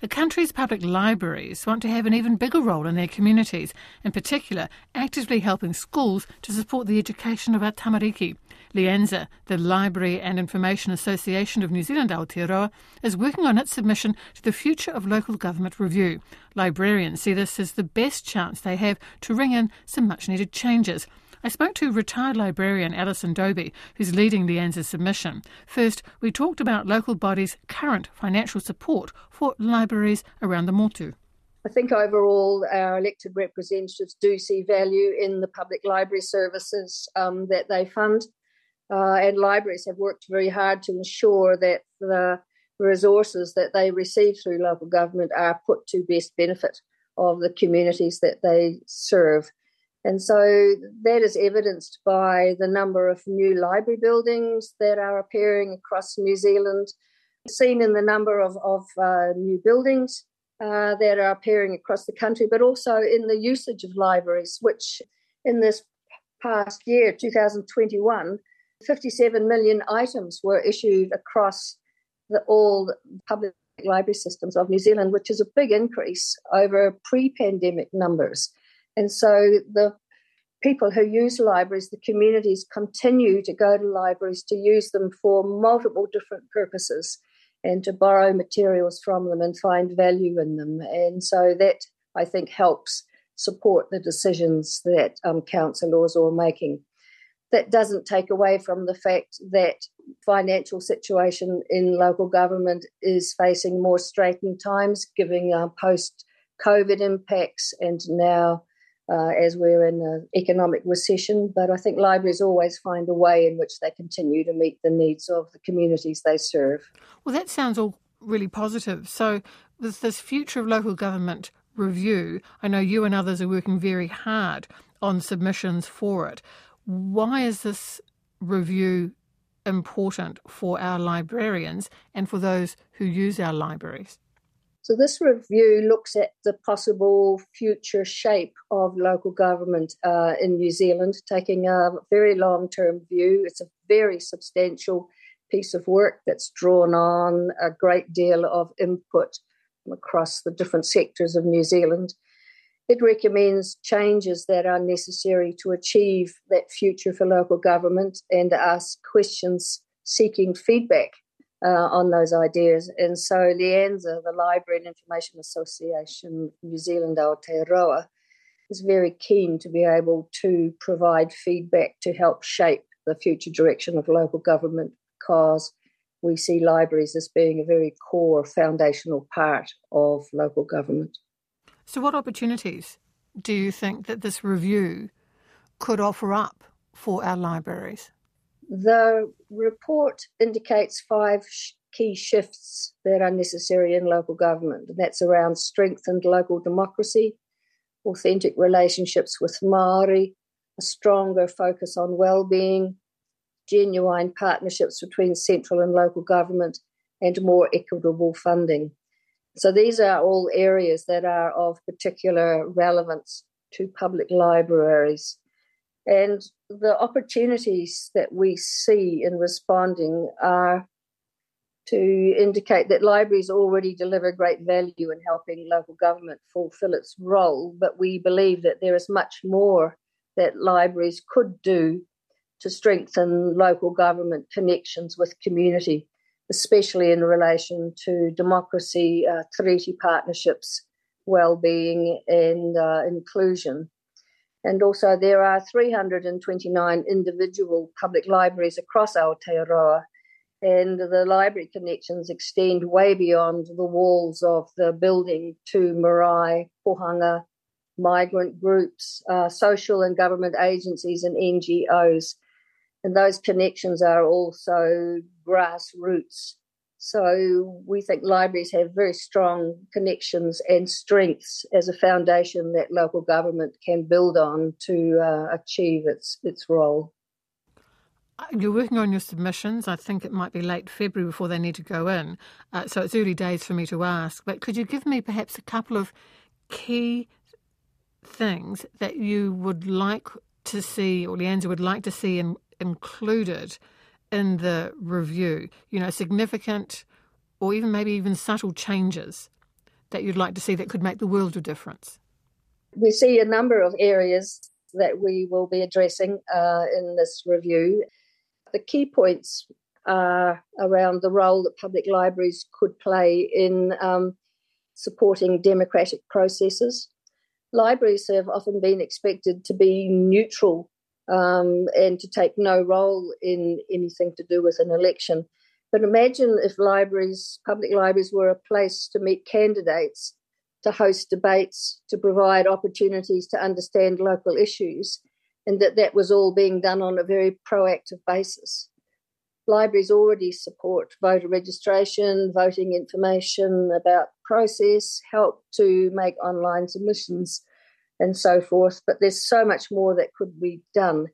the country's public libraries want to have an even bigger role in their communities, in particular, actively helping schools to support the education of our tamariki. Lianza, the Library and Information Association of New Zealand Aotearoa, is working on its submission to the Future of Local Government review. Librarians see this as the best chance they have to ring in some much needed changes. I spoke to retired librarian Allison Dobbie, who's leading Lianza's submission. First, we talked about local bodies' current financial support for libraries around the Motu. I think overall our elected representatives do see value in the public library services um, that they fund. Uh, and libraries have worked very hard to ensure that the resources that they receive through local government are put to best benefit of the communities that they serve. And so that is evidenced by the number of new library buildings that are appearing across New Zealand, seen in the number of, of uh, new buildings uh, that are appearing across the country, but also in the usage of libraries, which in this past year, 2021, 57 million items were issued across the, all public library systems of New Zealand, which is a big increase over pre pandemic numbers. And so the people who use libraries, the communities continue to go to libraries to use them for multiple different purposes and to borrow materials from them and find value in them. And so that, I think, helps support the decisions that um, councillors are making. That doesn't take away from the fact that financial situation in local government is facing more straitened times, giving uh, post COVID impacts and now uh, as we're in an economic recession. But I think libraries always find a way in which they continue to meet the needs of the communities they serve. Well, that sounds all really positive. So, with this future of local government review, I know you and others are working very hard on submissions for it. Why is this review important for our librarians and for those who use our libraries? So, this review looks at the possible future shape of local government uh, in New Zealand, taking a very long term view. It's a very substantial piece of work that's drawn on a great deal of input across the different sectors of New Zealand. It recommends changes that are necessary to achieve that future for local government and asks questions seeking feedback uh, on those ideas. And so Lianza, the Library and Information Association New Zealand Aotearoa, is very keen to be able to provide feedback to help shape the future direction of local government because we see libraries as being a very core foundational part of local government. So, what opportunities do you think that this review could offer up for our libraries? The report indicates five sh- key shifts that are necessary in local government, and that's around strengthened local democracy, authentic relationships with Maori, a stronger focus on well-being, genuine partnerships between central and local government, and more equitable funding. So these are all areas that are of particular relevance to public libraries. And the opportunities that we see in responding are to indicate that libraries already deliver great value in helping local government fulfill its role, but we believe that there is much more that libraries could do to strengthen local government connections with community, especially in relation to democracy, uh, treaty partnerships, well-being, and uh, inclusion. And also, there are 329 individual public libraries across Aotearoa, and the library connections extend way beyond the walls of the building to marae, pohanga, migrant groups, uh, social and government agencies, and NGOs. And those connections are also grassroots so we think libraries have very strong connections and strengths as a foundation that local government can build on to uh, achieve its its role. You're working on your submissions. I think it might be late February before they need to go in. Uh, so it's early days for me to ask. But could you give me perhaps a couple of key things that you would like to see, or Lianza would like to see in, included in the review, you know, significant or even maybe even subtle changes that you'd like to see that could make the world of difference? We see a number of areas that we will be addressing uh, in this review. The key points are around the role that public libraries could play in um, supporting democratic processes. Libraries have often been expected to be neutral um, and to take no role in anything to do with an election. But imagine if libraries, public libraries, were a place to meet candidates, to host debates, to provide opportunities to understand local issues, and that that was all being done on a very proactive basis. Libraries already support voter registration, voting information about process, help to make online submissions, and so forth. But there's so much more that could be done.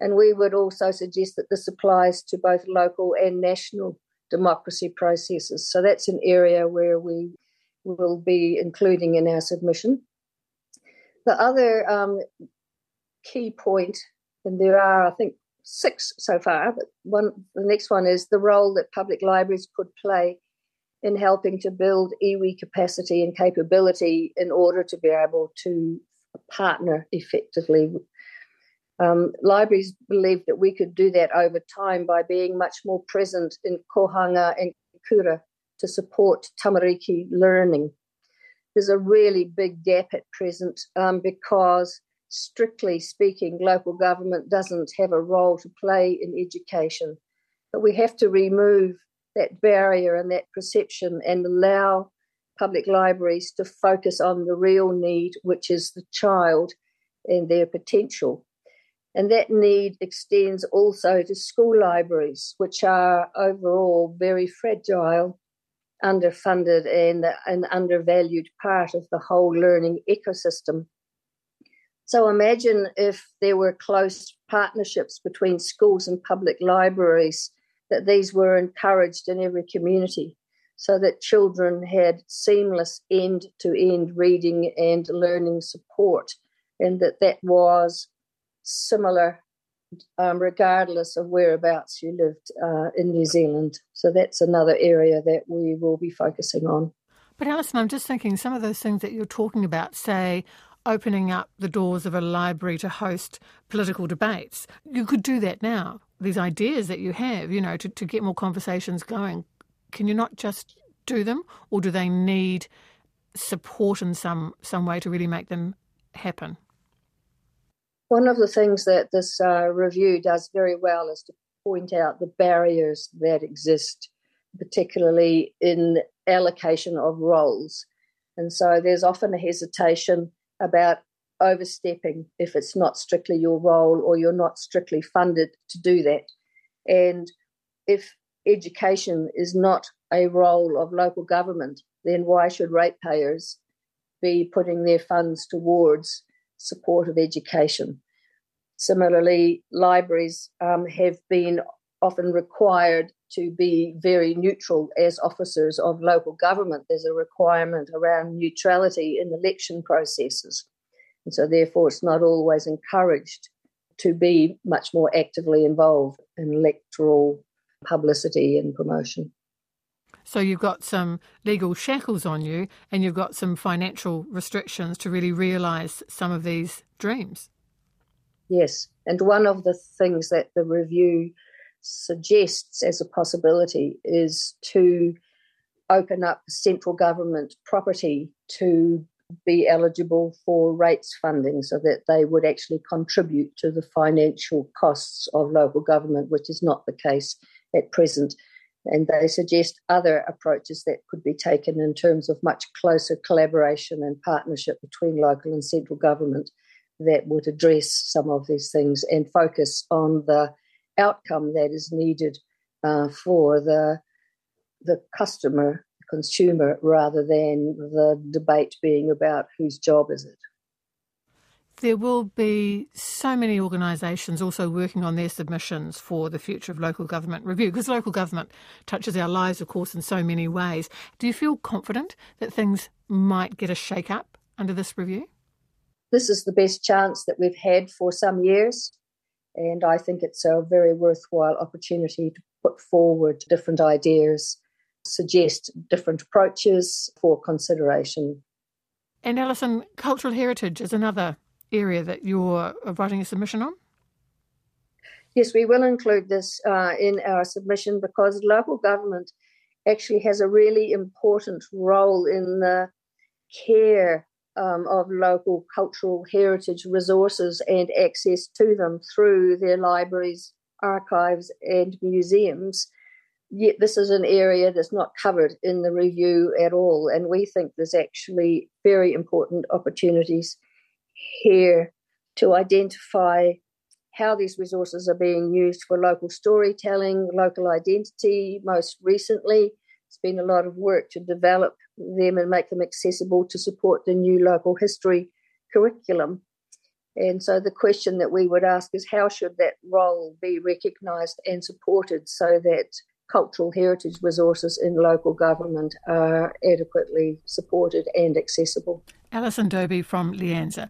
And we would also suggest that this applies to both local and national democracy processes. So that's an area where we will be including in our submission. The other um, key point, and there are, I think, six so far, but one the next one is the role that public libraries could play in helping to build iwi capacity and capability in order to be able to partner effectively. Um, libraries believe that we could do that over time by being much more present in kohanga and kura to support tamariki learning. There's a really big gap at present um, because strictly speaking, local government doesn't have a role to play in education. But we have to remove that barrier and that perception and allow public libraries to focus on the real need, which is the child and their potential. And that need extends also to school libraries, which are overall very fragile, underfunded, and an undervalued part of the whole learning ecosystem. So imagine if there were close partnerships between schools and public libraries, that these were encouraged in every community so that children had seamless end to end reading and learning support, and that that was similar um, regardless of whereabouts you lived uh, in New Zealand. So that's another area that we will be focusing on. But Allison, I'm just thinking some of those things that you're talking about, say, opening up the doors of a library to host political debates. You could do that now. These ideas that you have, you know, to, to get more conversations going, can you not just do them, or do they need support in some some way to really make them happen? One of the things that this uh, review does very well is to point out the barriers that exist, particularly in allocation of roles. And so there's often a hesitation about overstepping if it's not strictly your role or you're not strictly funded to do that. And if education is not a role of local government, then why should ratepayers be putting their funds towards support of education? Similarly, libraries um, have been often required to be very neutral as officers of local government. There's a requirement around neutrality in election processes. And so, therefore, it's not always encouraged to be much more actively involved in electoral publicity and promotion. So, you've got some legal shackles on you and you've got some financial restrictions to really realise some of these dreams. Yes. And one of the things that the review suggests as a possibility is to open up central government property to be eligible for rates funding so that they would actually contribute to the financial costs of local government, which is not the case at present. And they suggest other approaches that could be taken in terms of much closer collaboration and partnership between local and central government that would address some of these things and focus on the outcome that is needed uh, for the the customer consumer rather than the debate being about whose job is it there will be so many organisations also working on their submissions for the future of local government review because local government touches our lives, of course, in so many ways. Do you feel confident that things might get a shake up under this review? This is the best chance that we've had for some years. And I think it's a very worthwhile opportunity to put forward different ideas suggest different approaches for consideration. And Allison, cultural heritage is another area that you're writing a submission on? Yes, we will include this uh, in our submission because local government actually has a really important role in the care um, of local cultural heritage resources and access to them through their libraries, archives, and museums. Yet, this is an area that's not covered in the review at all, and we think there's actually very important opportunities here to identify how these resources are being used for local storytelling, local identity. Most recently, it's been a lot of work to develop them and make them accessible to support the new local history curriculum. And so the question that we would ask is how should that role be recognised and supported so that cultural heritage resources in local government are adequately supported and accessible? Allison Dobbie from Lianza.